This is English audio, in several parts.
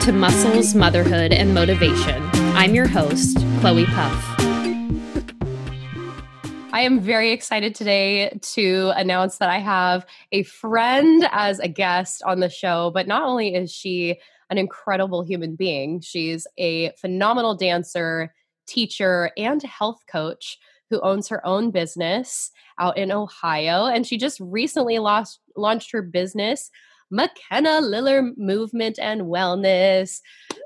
To Muscles, Motherhood, and Motivation. I'm your host, Chloe Puff. I am very excited today to announce that I have a friend as a guest on the show, but not only is she an incredible human being, she's a phenomenal dancer, teacher, and health coach who owns her own business out in Ohio. And she just recently lost, launched her business, Makenna Liller Movement and Wellness.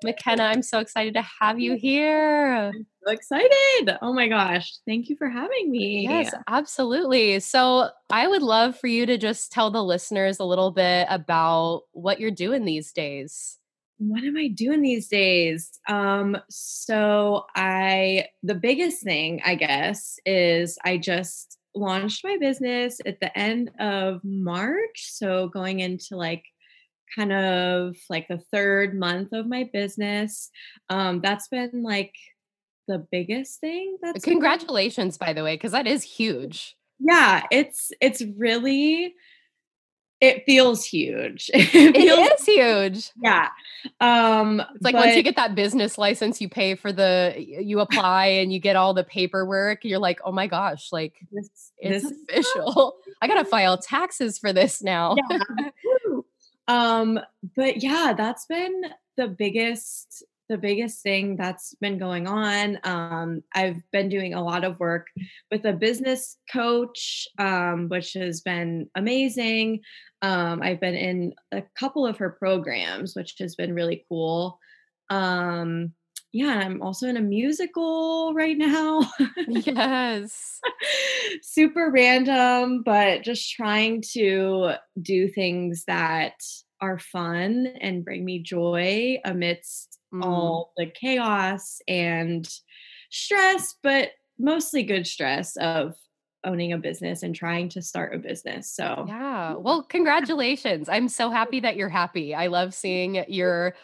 Makenna, I'm so excited to have you here. I'm so excited. Oh my gosh. Thank you for having me. Yes, absolutely. So, I would love for you to just tell the listeners a little bit about what you're doing these days. What am I doing these days? Um so I the biggest thing, I guess, is I just launched my business at the end of March. So going into like kind of like the third month of my business. Um, that's been like the biggest thing. That's congratulations, been- by the way, because that is huge. Yeah, it's it's really it feels huge. It, feels, it is huge. Yeah. Um it's like but, once you get that business license, you pay for the you apply and you get all the paperwork. You're like, oh my gosh, like this, it's this official. I gotta file taxes for this now. Yeah. um, but yeah, that's been the biggest the biggest thing that's been going on. Um, I've been doing a lot of work with a business coach, um, which has been amazing. Um, I've been in a couple of her programs, which has been really cool. Um, yeah, I'm also in a musical right now. yes. Super random, but just trying to do things that are fun and bring me joy amidst mm. all the chaos and stress, but mostly good stress of owning a business and trying to start a business. So, yeah. Well, congratulations. I'm so happy that you're happy. I love seeing your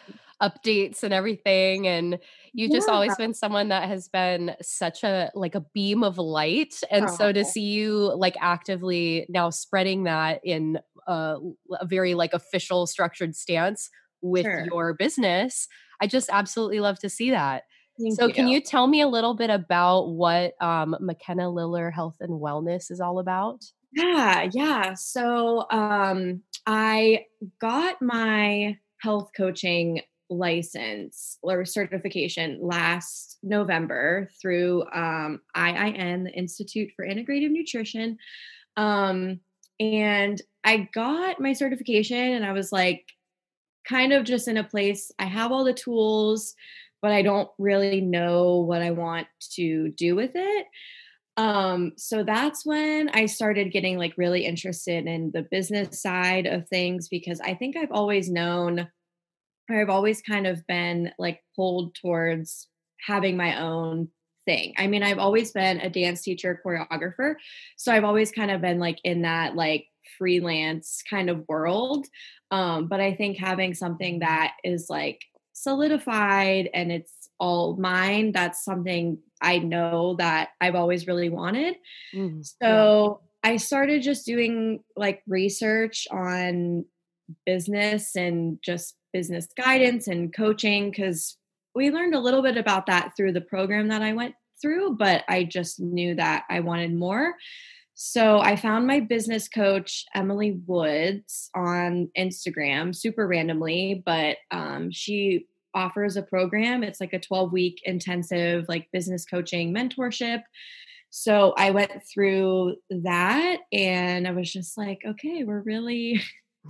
updates and everything and you've just yeah. always been someone that has been such a like a beam of light and oh. so to see you like actively now spreading that in a, a very like official structured stance with sure. your business i just absolutely love to see that Thank so, you. can you tell me a little bit about what um, Makenna Liller Health and Wellness is all about? Yeah, yeah. So, um, I got my health coaching license or certification last November through um, IIN, the Institute for Integrative Nutrition. Um, and I got my certification, and I was like, kind of just in a place, I have all the tools but I don't really know what I want to do with it. Um, so that's when I started getting like really interested in the business side of things because I think I've always known, I've always kind of been like pulled towards having my own thing. I mean, I've always been a dance teacher, choreographer. So I've always kind of been like in that like freelance kind of world. Um, but I think having something that is like solidified and it's all mine that's something i know that i've always really wanted mm, so yeah. i started just doing like research on business and just business guidance and coaching because we learned a little bit about that through the program that i went through but i just knew that i wanted more so I found my business coach, Emily Woods, on Instagram super randomly, but um, she offers a program. It's like a 12 week intensive, like business coaching mentorship. So I went through that and I was just like, okay, we're really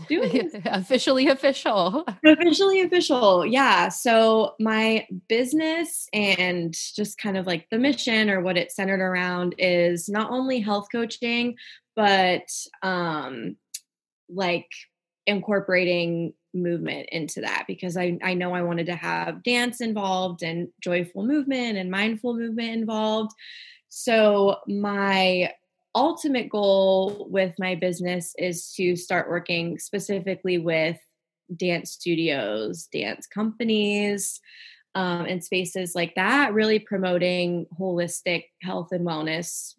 doing officially official. officially official. Yeah. So my business and just kind of like the mission or what it's centered around is not only health coaching, but um like incorporating movement into that because I, I know I wanted to have dance involved and joyful movement and mindful movement involved. So, my ultimate goal with my business is to start working specifically with dance studios, dance companies, um, and spaces like that, really promoting holistic health and wellness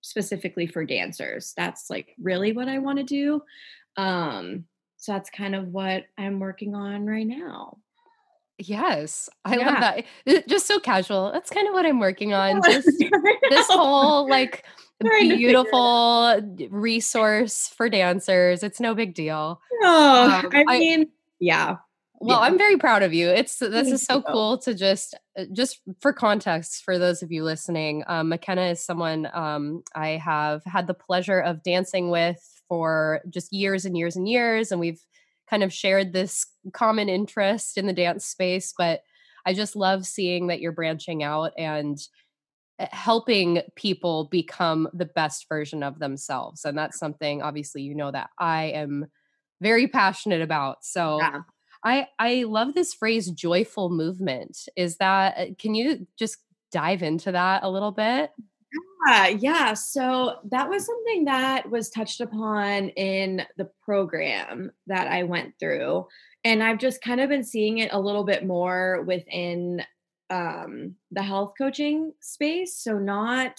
specifically for dancers. That's like really what I want to do. Um, so that's kind of what I'm working on right now. Yes, I yeah. love that. It, just so casual. That's kind of what I'm working on. Just this whole like beautiful resource for dancers. It's no big deal. Oh, um, I mean, I, yeah. Well, yeah. I'm very proud of you. It's this Thank is so you. cool to just uh, just for context for those of you listening. Um, Makenna is someone um, I have had the pleasure of dancing with for just years and years and years, and we've kind of shared this common interest in the dance space. But I just love seeing that you're branching out and eh, helping people become the best version of themselves, and that's something obviously you know that I am very passionate about. So. Yeah I I love this phrase joyful movement. Is that uh, can you just dive into that a little bit? Yeah, yeah. So that was something that was touched upon in the program that I went through. And I've just kind of been seeing it a little bit more within um, the health coaching space. So, not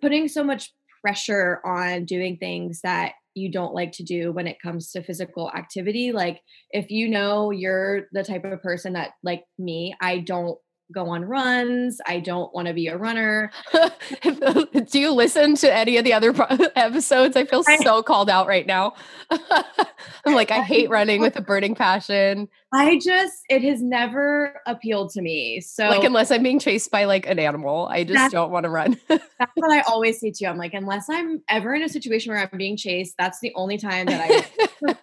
putting so much pressure on doing things that you don't like to do when it comes to physical activity. Like if you know you're the type of person that like me, I don't go on runs. I don't want to be a runner. Do you listen to any of the other episodes? I feel so called out right now. I'm like, I hate running with a burning passion. I just, it has never appealed to me. So, like, unless I'm being chased by like an animal, I just don't want to run. that's what I always say too. I'm like, unless I'm ever in a situation where I'm being chased, that's the only time that I.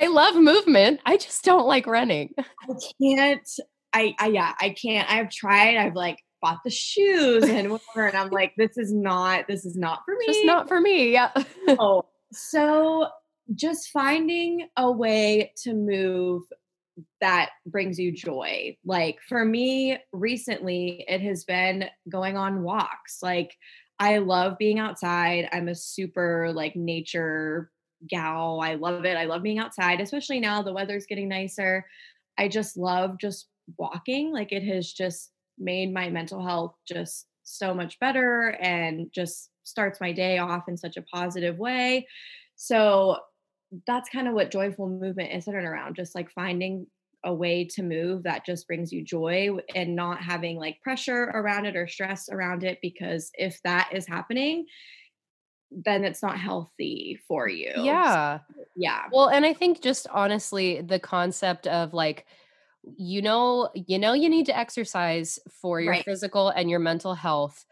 I love movement. I just don't like running. I can't I, I yeah, I can't. I've tried. I've like bought the shoes and whatever, and I'm like, this is not. This is not for me. Just not for me. Yeah. oh, so just finding a way to move that brings you joy. Like for me, recently, it has been going on walks. Like I love being outside. I'm a super like nature gal. I love it. I love being outside, especially now the weather's getting nicer. I just love just walking like it has just made my mental health just so much better and just starts my day off in such a positive way so that's kind of what joyful movement is centered around just like finding a way to move that just brings you joy and not having like pressure around it or stress around it because if that is happening then it's not healthy for you. Yeah. So, yeah. Well, and I think just honestly the concept of like you know you know you need to exercise for your right. physical and your mental health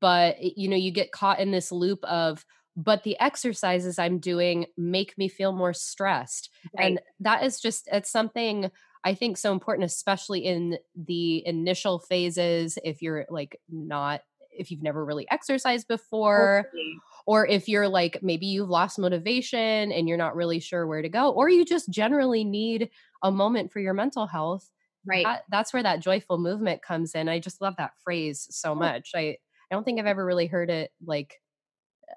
but eh, you know you get caught in this loop of but the exercises i'm doing make me feel more stressed right. and that is just it's something i think so important especially in the initial phases if you're like not if you've never really exercised before okay. or if you're like maybe you've lost motivation and you're not really sure where to go or you just generally need a moment for your mental health right that, that's where that joyful movement comes in i just love that phrase so oh. much i i don't think i've ever really heard it like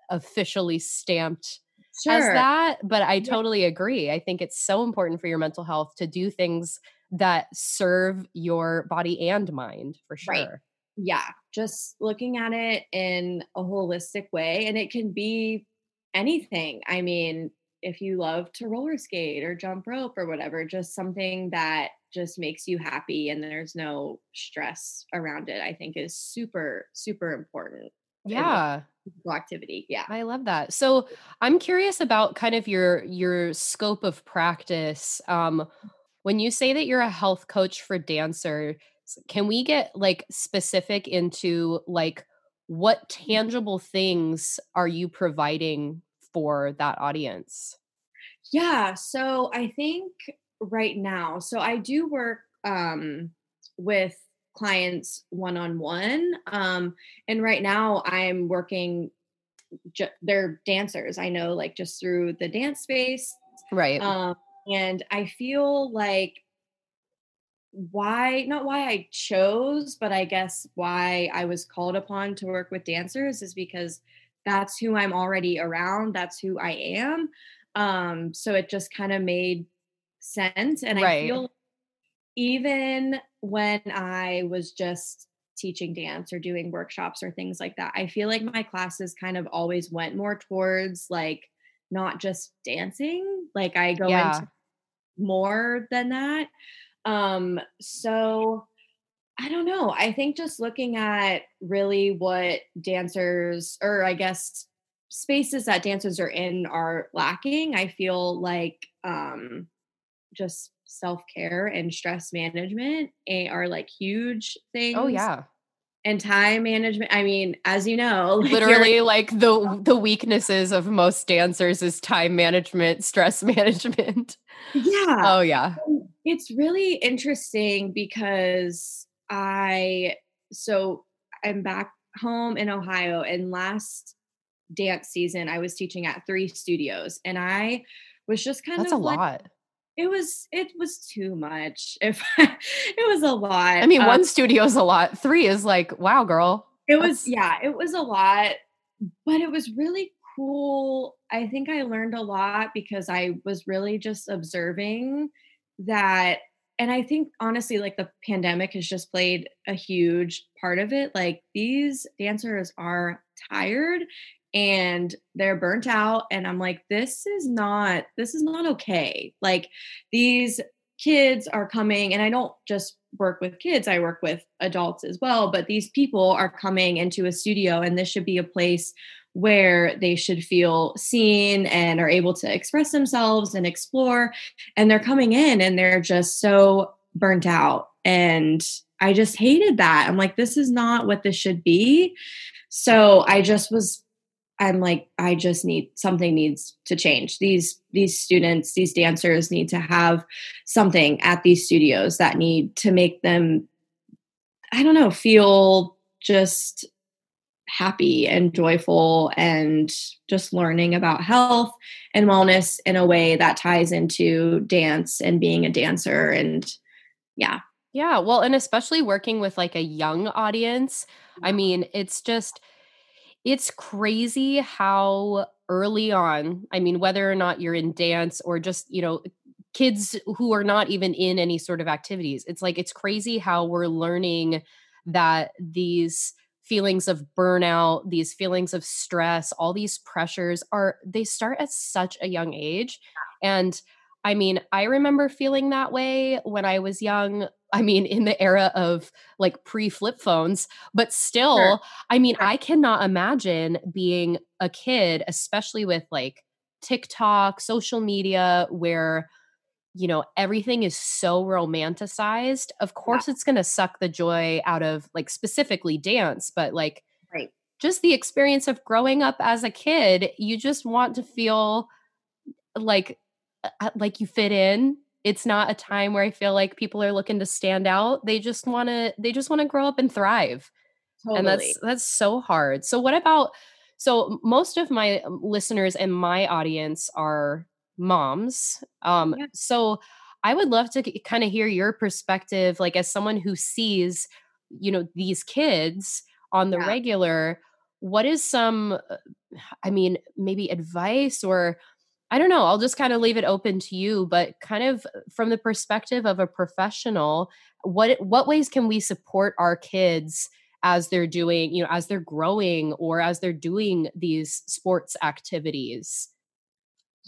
officially stamped sure. as that but i totally agree i think it's so important for your mental health to do things that serve your body and mind for sure right. yeah just looking at it in a holistic way and it can be anything i mean if you love to roller skate or jump rope or whatever, just something that just makes you happy and there's no stress around it, I think is super, super important. Yeah. Activity. Yeah. I love that. So I'm curious about kind of your your scope of practice. Um when you say that you're a health coach for dancers, can we get like specific into like what tangible things are you providing for that audience? Yeah, so I think right now, so I do work um, with clients one on one, and right now I'm working. Ju- they're dancers. I know, like just through the dance space, right? Um, and I feel like why not why I chose, but I guess why I was called upon to work with dancers is because that's who I'm already around. That's who I am. Um, so it just kind of made sense. And right. I feel even when I was just teaching dance or doing workshops or things like that, I feel like my classes kind of always went more towards like not just dancing. Like I go yeah. into more than that. Um, so I don't know. I think just looking at really what dancers, or I guess spaces that dancers are in, are lacking. I feel like um, just self care and stress management eh, are like huge oh, things. Oh yeah and time management i mean as you know like literally like the the weaknesses of most dancers is time management stress management yeah oh yeah it's really interesting because i so i'm back home in ohio and last dance season i was teaching at three studios and i was just kind That's of a like, lot. it was it was too much if it was a lot i mean um, one studio is a lot. Three is like wow girl it was yeah it was a lot but it was really cool. I think i learned a lot because i was really just observing that and i think honestly like the pandemic has just played a huge part of it like these dancers are tired and they're burnt out and i'm like this is not this is not okay. Like these kids are coming and i don't just work with kids i work with adults as well but these people are coming into a studio and this should be a place where they should feel seen and are able to express themselves and explore. And they're coming in and they're just so burnt out. And i just hated that. I'm like this is not what this should be. So i just was I'm like, I just need something needs to change. These these students, these dancers need to have something at these studios that need to make them, I don't know, feel just happy and joyful and just learning about health and wellness in a way that ties into dance and being a dancer and yeah. Yeah, well, and especially working with like a young audience. I mean, it's just it's crazy how early on, I mean, whether or not you're in dance or just, you know, kids who are not even in any sort of activities, it's like it's crazy how we're learning that these feelings of burnout, these feelings of stress, all these pressures are, they start at such a young age. And I mean, I remember feeling that way when I was young. I mean, in the era of like pre flip phones, but still, sure. I mean, sure. I cannot imagine being a kid, especially with like TikTok, social media, where, you know, everything is so romanticized. Of course, yeah. it's going to suck the joy out of like specifically dance, but like, right. just the experience of growing up as a kid, you just want to feel like like you fit in it's not a time where i feel like people are looking to stand out they just want to they just want to grow up and thrive totally. and that's that's so hard so what about so most of my um, listeners and my audience are moms um yeah. so i would love to kind of hear your perspective like as someone who sees you know these kids on the yeah. regular what is some uh, i mean maybe advice or I don't know. I'll just kind of leave it open to you, but kind of uh, from the perspective of a professional, what what ways can we support our kids as they're doing, you know, as they're growing or as they're doing these sports activities?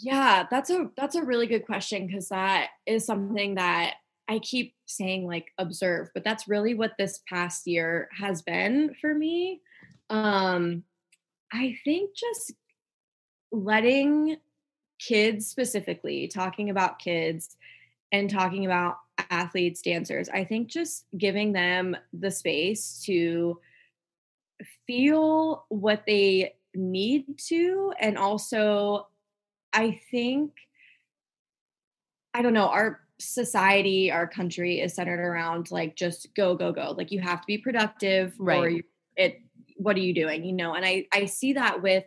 Yeah, that's a that's a really good question because that is something that I keep saying like observe, but that's really what this past year has been for me. Um I think just letting kids specifically, talking about kids and talking about athletes, dancers, I think just giving them the space to feel what they need to. And also, I think, I don't know, our society, our country is centered around like just go, go, go. Like you have to be productive right. or it, what are you doing? You know, and I, I see that with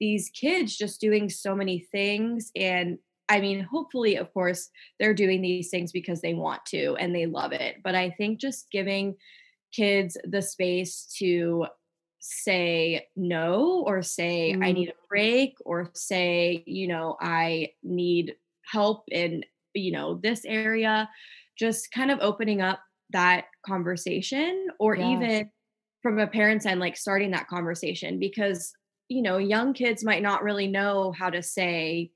these kids just doing so many things and I mean, hopefully, of course, they're doing these things because they want to and they love it. But I think just giving kids the space to say no or say, mm. I need a break or say, you know, I need help in, you know, this area, just kind of opening up that conversation or yes. even from a parent's end, like starting that conversation because you know, young kids might not really know how to say,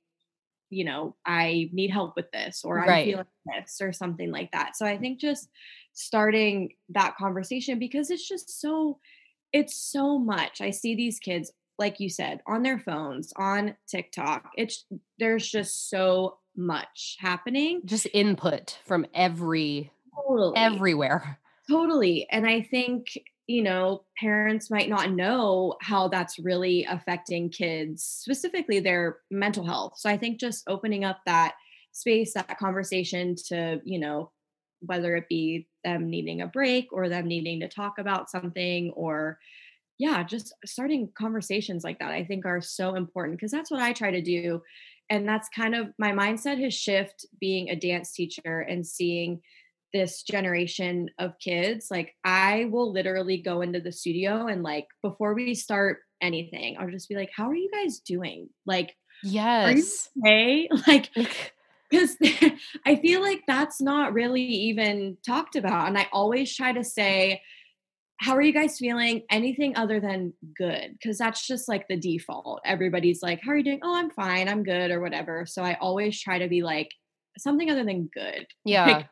you know, I need help with this or I'm feeling this or something like that. So I think just starting that conversation because it's just so it's so much. I see these kids like you said on their phones, on TikTok. It's there's just so much happening. Just input from every Totally. everywhere. Totally. And I think, you know, parents might not know how that's really affecting kids, specifically their mental health. So I think just opening up that space, that conversation to, you know, whether it be them needing a break or them needing to talk about something or, yeah, just starting conversations like that, I think are so important because that's what I try to do. And that's kind of my mindset has shift being a dance teacher and seeing this generation of kids like i will literally go into the studio and like before we start anything i'll just be like how are you guys doing like are Yes. okay like because i feel like that's not really even talked about and i always try to say how are you guys feeling? Anything other than good because that's just like the default. Everybody's like how are you doing? Oh i'm fine. I'm good or whatever. So i always try to be like something other than good. Yeah.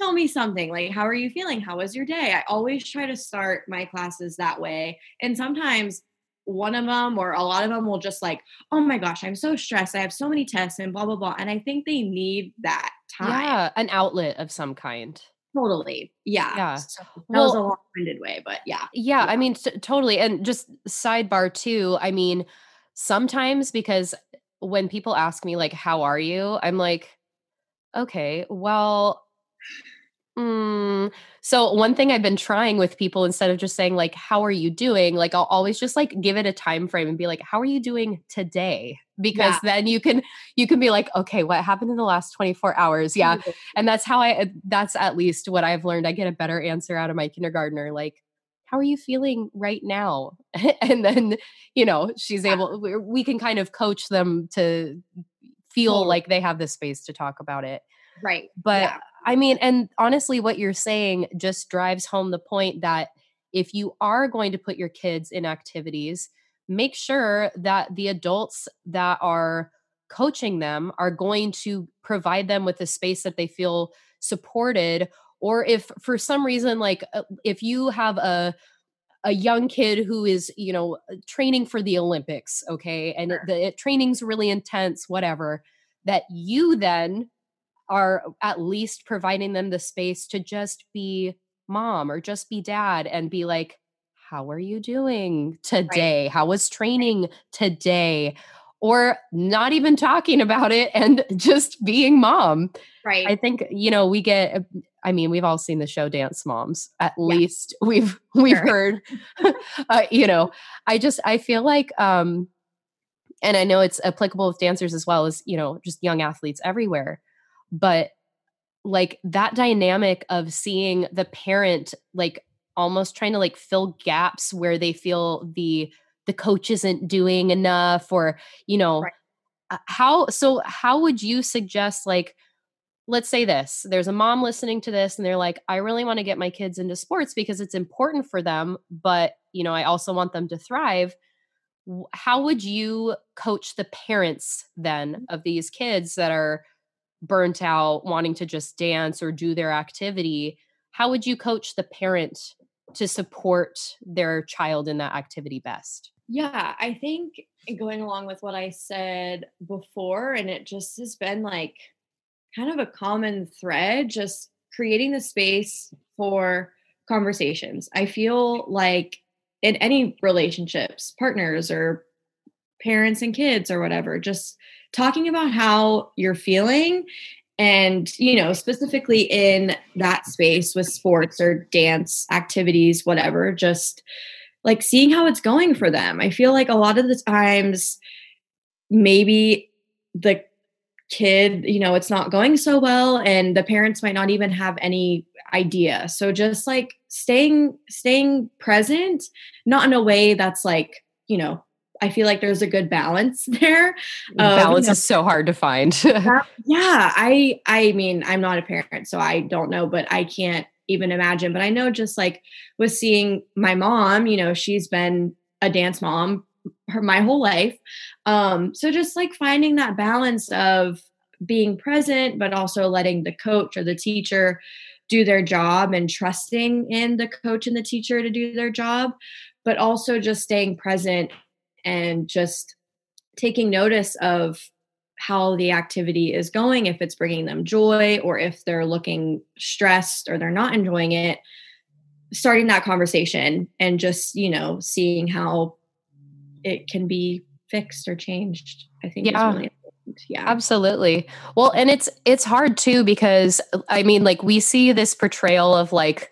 tell me something. Like how are you feeling? How was your day? I always try to start my classes that way and sometimes one of them or a lot of them will just like oh my gosh i'm so stressed i have so many tests and blah blah blah and i think they need that time Yeah. An outlet of some kind. totally yeah, Yeah. So that was a long-winded way but yeah Yeah, Yeah. I mean, t- totally. And just sidebar too, I mean, sometimes because when people ask me, like, how are you? I'm like, okay, well, mm. so one thing I've been trying with people instead of just saying, like, how are you doing? Like, I'll always just like give it a time frame and be like, how are you doing today? Because Yeah. then you can, you can be like, okay, what happened in the last 24 hours? Yeah and that's how i that's at least what i've learned i get a better answer out of my kindergartner like how are you feeling right now and then you know she's able we- can kind of coach them to feel Totally. like they have the space to talk about it right but Yeah. i mean and honestly what you're saying just drives home the point that if you are going to put your kids in activities make sure that the adults that are coaching them are going to provide them with a space that they feel supported or if for some reason like uh, if you have a a young kid who is you know uh, training for the olympics okay and it, the it, training's really intense whatever that you then are at least providing them the space to just be mom or just be dad and be like how are you doing today how was training today or not even talking about it and just being mom right I think you know we get. uh, I mean, we've all seen the show Dance Moms. At Yeah. least we've we've Sure. heard. uh, you know, I just I feel like, um, and I know it's applicable with dancers as well as you know just young athletes everywhere, but like that dynamic of seeing the parent like almost trying to like fill gaps where they feel the the coach isn't doing enough or you know Right. uh, how so how would you suggest like let's say this there's a mom listening to this and they're like i really want to get my kids into sports because it's important for them but you know i also want them to thrive how would you coach the parents then of these kids that are burnt out wanting to just dance or do their activity how would you coach the parent to support their child in that activity best Yeah, I think going along with what I said before, and it just has been like kind of a common thread, just creating the space for conversations. I feel like in any relationships, partners or parents and kids or whatever, just talking about how you're feeling and you know specifically in that space with sports or dance activities whatever just like seeing how it's going for them. I feel like a lot of the times, maybe the kid, you know, it's not going so well, and the parents might not even have any idea. So just like staying staying present, not in a way that's like, you know, I feel like there's a good balance there. You balance know, is so hard to find yeah, I I mean, I'm not a parent, so I don't know, but I can't even imagine. But I know just like with seeing my mom, you know, she's been a dance mom her my whole life. Um, so just like finding that balance of being present, but also letting the coach or the teacher do their job and trusting in the coach and the teacher to do their job, but also just staying present and just taking notice of how the activity is going, if it's bringing them joy or if they're looking stressed or they're not enjoying it, starting that conversation and just, you know, seeing how it can be fixed or changed, I think yeah. is really yeah. Absolutely. Well and it's it's hard too because i mean like we see this portrayal of like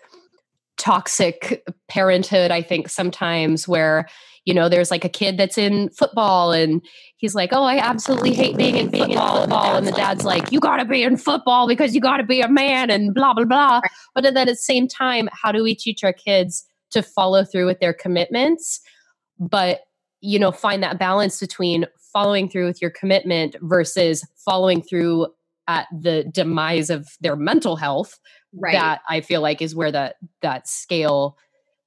toxic parenthood i think sometimes where you know there's like a kid that's in football and he's like oh i absolutely hate being in football and the dad's like you got to be in football because you got to be a man and blah blah blah. But then at the same time how do we teach our kids to follow through with their commitments? But you know find that balance between following through with your commitment versus following through at the demise of their mental health right. that i feel like is where that that scale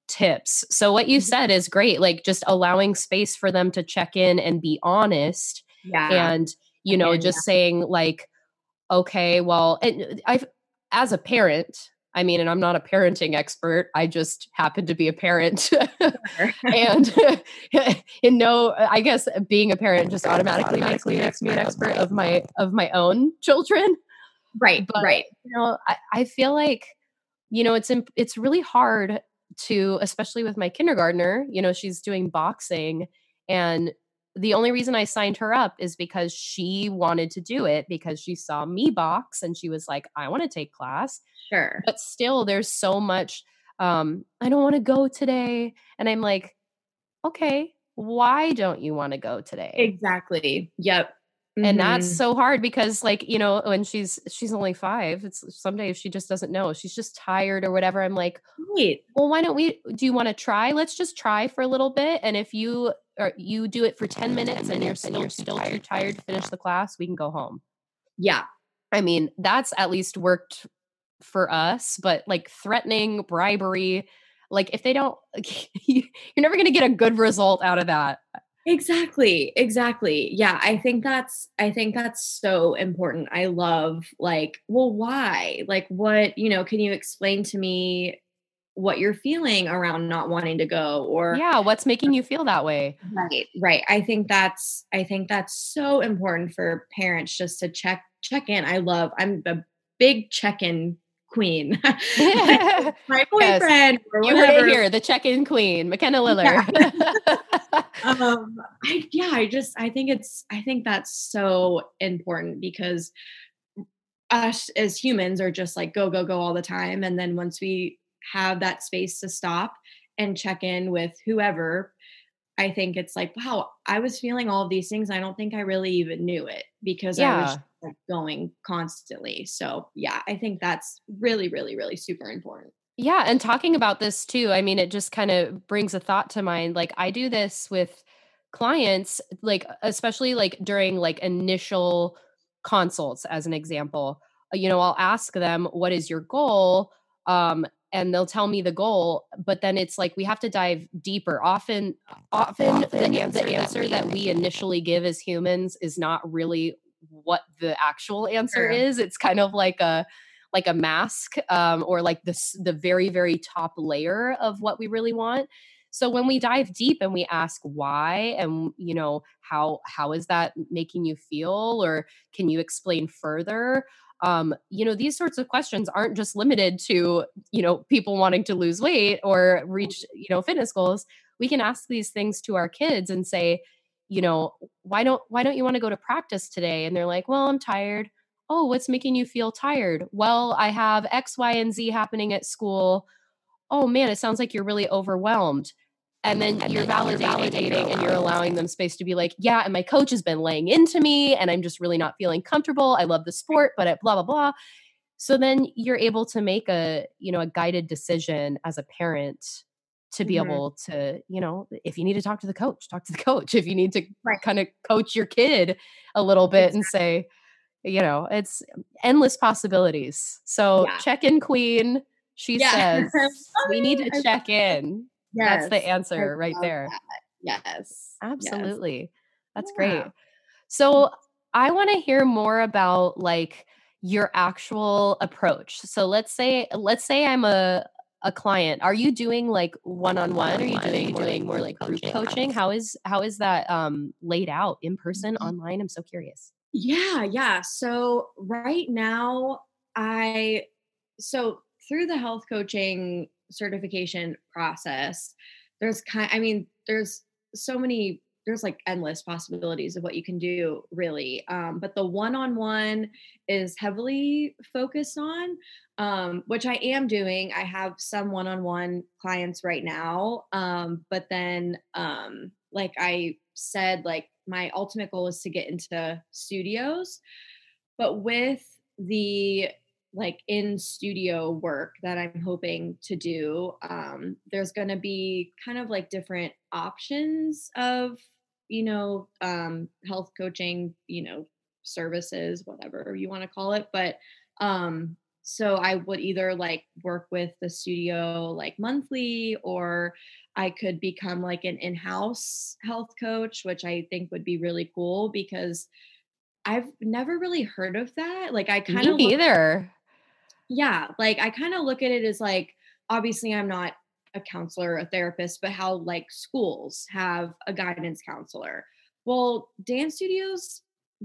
tips so what you said is great like just allowing space for them to check in and be honest yeah and you know just yeah. saying like okay well and i've as a parent I mean, and I'm not a parenting expert. I just happen to be a parent. and in no, I guess being a parent just automatically, automatically makes me an expert of my of my own children. Right. But, right. You know, I, I feel like, you know, it's it's really hard to, especially with my kindergartner, you know, she's doing boxing and the only reason I signed her up is because she wanted to do it because she saw me box and she was like, I want to take class. Sure. But still, there's so much, um, I don't want to go today. And I'm like, okay, why don't you want to go today? Exactly. Yep. Mm-hmm. And that's mm-hmm. so hard because like, you know, when she's she's only 5, it's some days she just doesn't know. She's just tired or whatever. I'm like, "Wait, well why don't we do you want to try? Let's just try for a little bit and if you or you do it for 10 minutes and you're still, you're still too tired to finish the class, we can go home." Yeah. I mean, that's at least worked for us, but like threatening, bribery, like if they don't you're never going to get a good result out of that. Exactly. Exactly. Yeah, I think that's I think that's so important. I love like, well, why? Like what, you know, can you explain to me what you're feeling around not wanting to go or Yeah, what's making you feel that way? Right. Right. I think that's I think that's so important for parents just to check check in. I love I'm a big check-in queen. my boyfriend. Yes. you heard it here, the check-in queen, Makenna Liller. Yeah. um, I, yeah, I just I think it's I think that's so important because us as humans are just like go go go all the time, and then once we have that space to stop and check in with whoever I think it's like, wow, I was feeling all of these things. I don't think I really even knew it because yeah. I was like going constantly. So, yeah, I think that's really, really, really super important. Yeah. And talking about this too, I mean, it just kind of brings a thought to mind. Like, I do this with clients, like, especially like during like initial consults, as an example. You know, I'll ask them, what is your goal? Um, and they'll tell me the goal but then it's like we have to dive deeper often often the, answer, the answer that we initially give as humans is not really what the actual answer is it's kind of like a like a mask um, or like this the very very top layer of what we really want so when we dive deep and we ask why and you know how how is that making you feel or can you explain further um, you know, these sorts of questions aren't just limited to, you know, people wanting to lose weight or reach, you know, fitness goals. We can ask these things to our kids and say, you know, why don't why don't you want to go to practice today? And they're like, well, I'm tired. Oh, what's making you feel tired? Well, I have X, Y, and Z happening at school. Oh man, it sounds like you're really overwhelmed and then and you're validating, validating and you're allowing them space to be like yeah and my coach has been laying into me and i'm just really not feeling comfortable i love the sport but I, blah blah blah so then you're able to make a you know a guided decision as a parent to be mm-hmm. able to you know if you need to talk to the coach talk to the coach if you need to right. kind of coach your kid a little bit exactly. and say you know it's endless possibilities so yeah. check in queen she yeah. says we need to check in Yes, That's the answer right there. That. Yes. Absolutely. Yes. That's Yeah. great. So I want to hear more about like your actual approach. So let's say let's say I'm a a client. Are you doing like one-on-one? Are you doing more like more like group coaching? How is how is that um laid out in person, Ye- online? I'm so curious. Yeah, yeah. So right now I so through the health coaching certification process, there's kind I mean, there's so many there's like endless possibilities of what you can do really. Um, but the one-on-one is heavily focused on um, which I am doing. I have some one-on-one clients right now. Um, but then um like I said, like my ultimate goal is to get into studios but with the like in studio work that I'm hoping to do, um, there's going to be kind of like different options of, you know, um, health coaching, you know, services, whatever you want to call it. But um, so I would either like work with the studio like monthly or I could become like an in house health coach, which I think would be really cool because I've never really heard of that. Like I kind of either. yeah, like I kind of look at it as like obviously I'm not a counselor, a therapist, but how like schools have a guidance counselor. Well, dance studios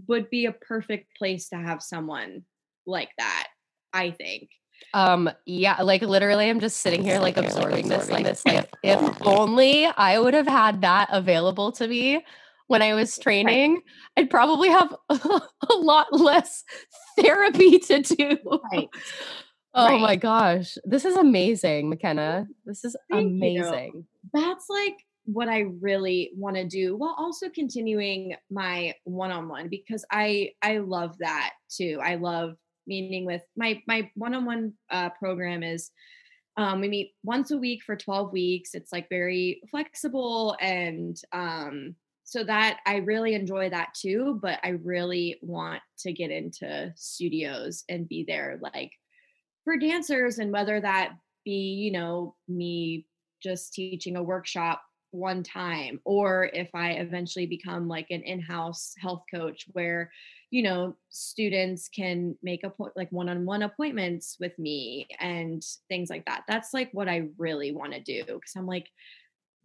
would be a perfect place to have someone like that, I think. Um, yeah, like literally I'm just sitting here like absorbing this like this like if only I would have had that available to me when I was Right. training, I'd probably have a lot less therapy to do. Right. Oh my gosh. This is amazing, Makenna. This is Thank you. amazing. That's like what I really want to do while also continuing my one-on-one because I I love that too. I love meeting with my my one-on-one uh, program is um, we meet once a week for 12 weeks. It's like very flexible and um, so that I really enjoy that too, but I really want to get into studios and be there like for dancers and whether that be you know me just teaching a workshop one time or if i eventually become like an in-house health coach where you know students can make a point like one-on-one appointments with me and things like that that's like what i really want to do because i'm like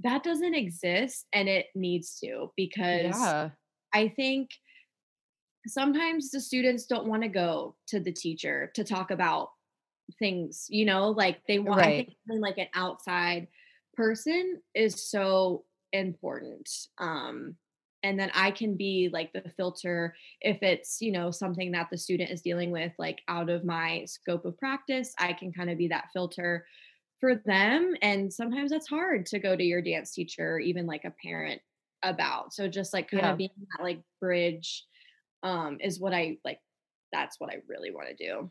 that doesn't exist and it needs to because Yeah. i think sometimes the students don't want to go to the teacher to talk about things you know like they want Right. like an outside person is so important um and then i can be like the filter if it's you know something that the student is dealing with like out of my scope of practice i can kind of be that filter for them and sometimes that's hard to go to your dance teacher or even like a parent about so just like kind Yeah. of being that like bridge um is what i like that's what i really want to do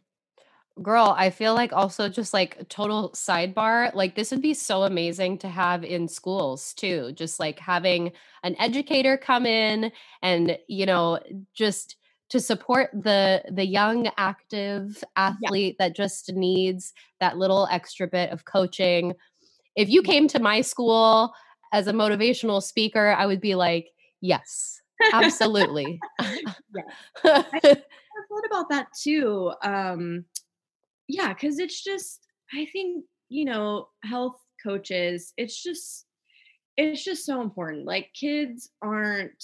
Girl, I feel like also just like total sidebar, like this would be so amazing to have in schools too. Just like having an educator come in and, you know, just to support the the young active yeah athlete that just needs that little extra bit of coaching. If you came to my school as a motivational speaker, I would be like, "Yes, absolutely." yeah I, I thought about that too um yeah because it's just i think you know health coaches it's just it's just so important like kids aren't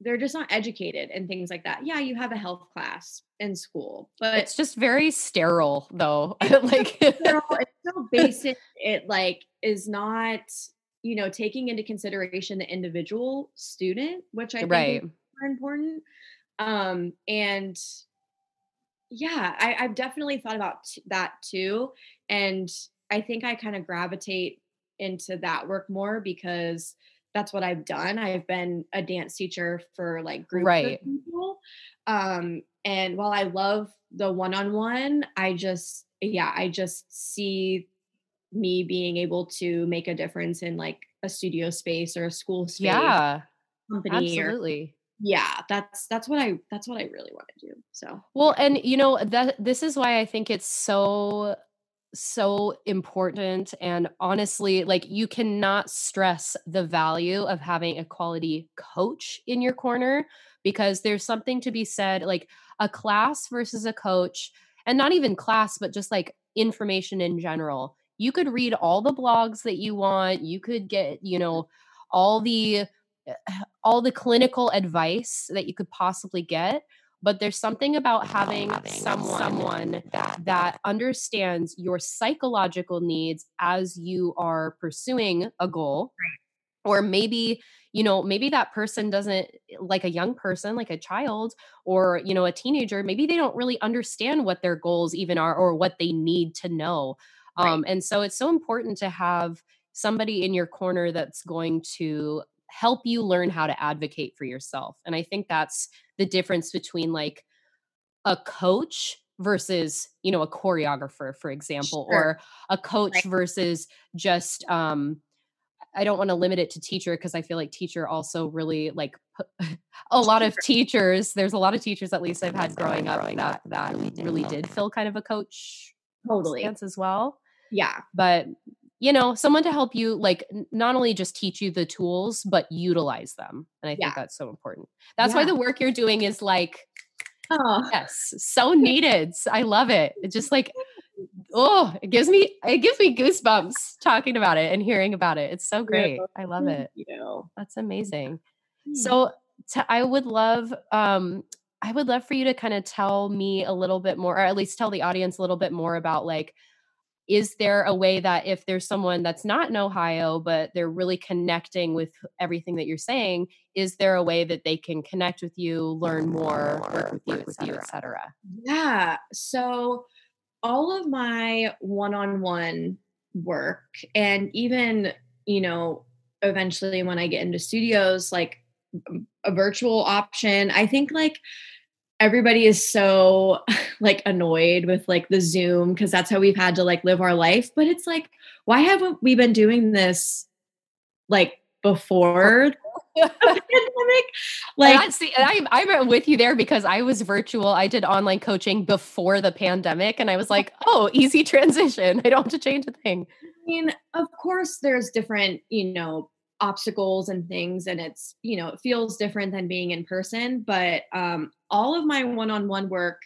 they're just not educated and things like that yeah you have a health class in school but It's just very sterile though. it's so like it's so basic it like is not you know taking into consideration the individual student which i think is right. super important um and yeah I, i've definitely thought about t- that too and i think i kind of gravitate into that work more because that's what i've done. I've been a dance teacher for like groups of people um and while i love the one-on-one i just yeah i just see me being able to make a difference in like a studio space or a school space Yeah, company absolutely. Yeah that's that's what i that's what i really want to do so Well, and you know that this is why I think it's so so important. And honestly, like you cannot stress the value of having a quality coach in your corner because there's something to be said like a class versus a coach, and not even class, but just like information in general. You could read all the blogs that you want, you could get, you know, all the all the clinical advice that you could possibly get but there's something about having, having someone, someone that, that understands your psychological needs as you are pursuing a goal right. or maybe you know maybe that person doesn't like a young person like a child or you know a teenager maybe they don't really understand what their goals even are or what they need to know right. um and so it's so important to have somebody in your corner that's going to help you learn how to advocate for yourself. And I think that's the difference between like a coach versus, you know, a choreographer, for example, sure. or a coach right. versus just um I don't want to limit it to teacher because I feel like teacher also really like a lot of teachers. There's a lot of teachers, at least I've had growing up, that that really did feel kind of a coach totally stance as well. Yeah, but you know, someone to help you, like, not only just teach you the tools, but utilize them. And I think yeah. that's so important. That's yeah. why the work you're doing is like, oh, yes, so needed. I love it. It just like, oh, it gives me, it gives me goosebumps talking about it and hearing about it. It's so great. I love it. You. Know that's amazing. So to, I would love, um, I would love for you to kind of tell me a little bit more, or at least tell the audience a little bit more about like is there a way that if there's someone that's not in Ohio, but they're really connecting with everything that you're saying, is there a way that they can connect with you, learn more, work with you, with you, et cetera? Yeah. So all of my one-on-one work and even, you know, eventually when I get into studios, like a virtual option, I think like everybody is so like annoyed with like the zoom because that's how we've had to like live our life. But it's like why haven't we been doing this like before the pandemic? Like see, I'm, I'm uh, with you there because i was virtual. I did online coaching before the pandemic and i was like oh easy transition. I don't have to change a thing. I mean of course there's different you know obstacles and things and it's you know it feels different than being in person but um all of my one-on-one work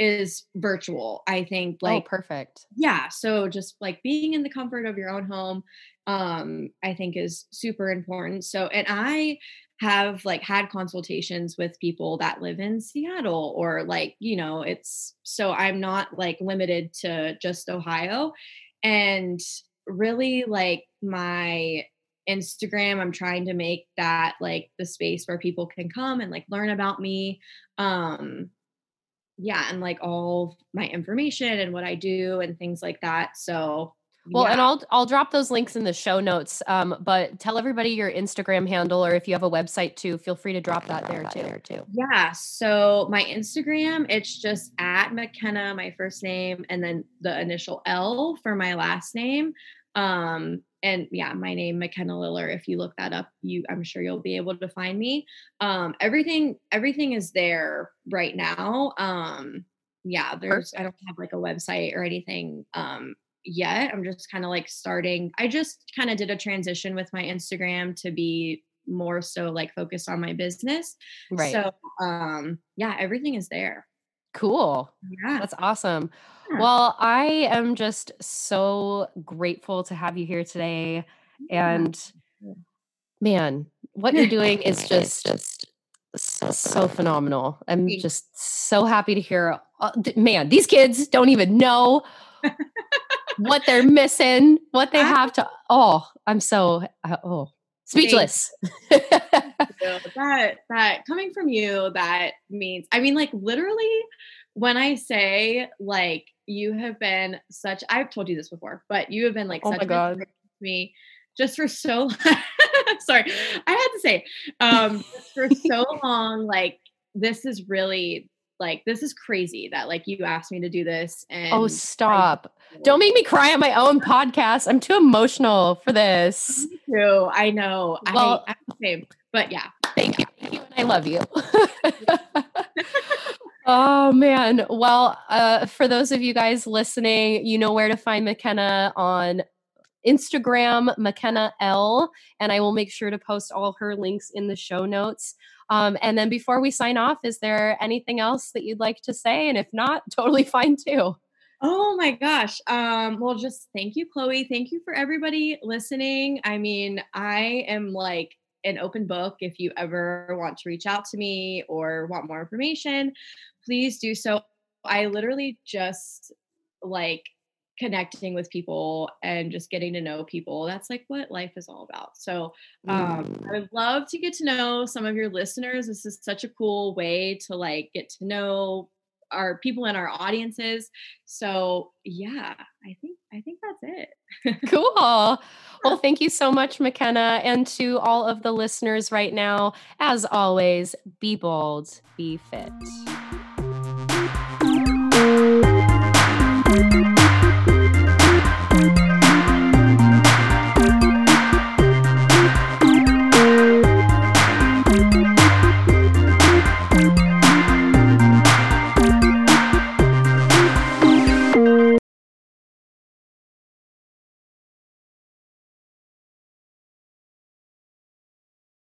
is virtual i think oh, like oh, perfect. Yeah so just like being in the comfort of your own home um i think is super important so and i have like had consultations with people that live in Seattle or like you know it's so I'm not like limited to just Ohio and really like my Instagram, I'm trying to make that like the space where people can come and like learn about me. Um yeah, and like all my information and what I do and things like that. So well, yeah. and I'll I'll drop those links in the show notes. Um, but tell everybody your Instagram handle, or if you have a website too, feel free to drop that there too. There too. Yeah. So my Instagram, it's just at Makenna, my first name, and then the initial L for my last name. Um, and yeah, my name Makenna Liller. If you look that up, you I'm sure you'll be able to find me. Um, everything everything is there right now. Um, yeah, there's I don't have like a website or anything um yet. I'm just kind of like starting. I just kind of did a transition with my Instagram to be more so like focused on my business. Right. So um yeah, everything is there. Cool. Yeah. That's awesome. Well, I am just so grateful to have you here today. And man, what you're doing is just just so, so phenomenal. I'm just so happy to hear. Uh, man, these kids don't even know what they're missing, what they have to. Oh, I'm so uh, oh speechless. that that coming from you, that means. I mean, like literally, when I say like you have been such I've told you this before, but you have been like oh such my God. me just for so sorry. I had to say, um, for so long, like this is really like this is crazy that like you asked me to do this oh, and oh stop. I, don't make me cry on my own podcast. I'm too emotional for this. Me too. I know. Well, I, I'm the same. But yeah. Thank you, you i love you. Oh man. Well, uh, for those of you guys listening, you know where to find Makenna on Instagram, Makenna L, and I will make sure to post all her links in the show notes. Um, and then before we sign off, is there anything else that you'd like to say? And if not, totally fine too. Oh my gosh. Um, well, just thank you, Chloe. Thank you for everybody listening. I mean, I am like an open book. If you ever want to reach out to me or want more information, please do so. I literally just like connecting with people and just getting to know people. That's like what life is all about. So um, I would love to get to know some of your listeners. This is such a cool way to like get to know our people in our audiences. So yeah, I think I think that's it. cool. Well, thank you so much, Makenna. And to all of the listeners right now, as always, be bold, be fit.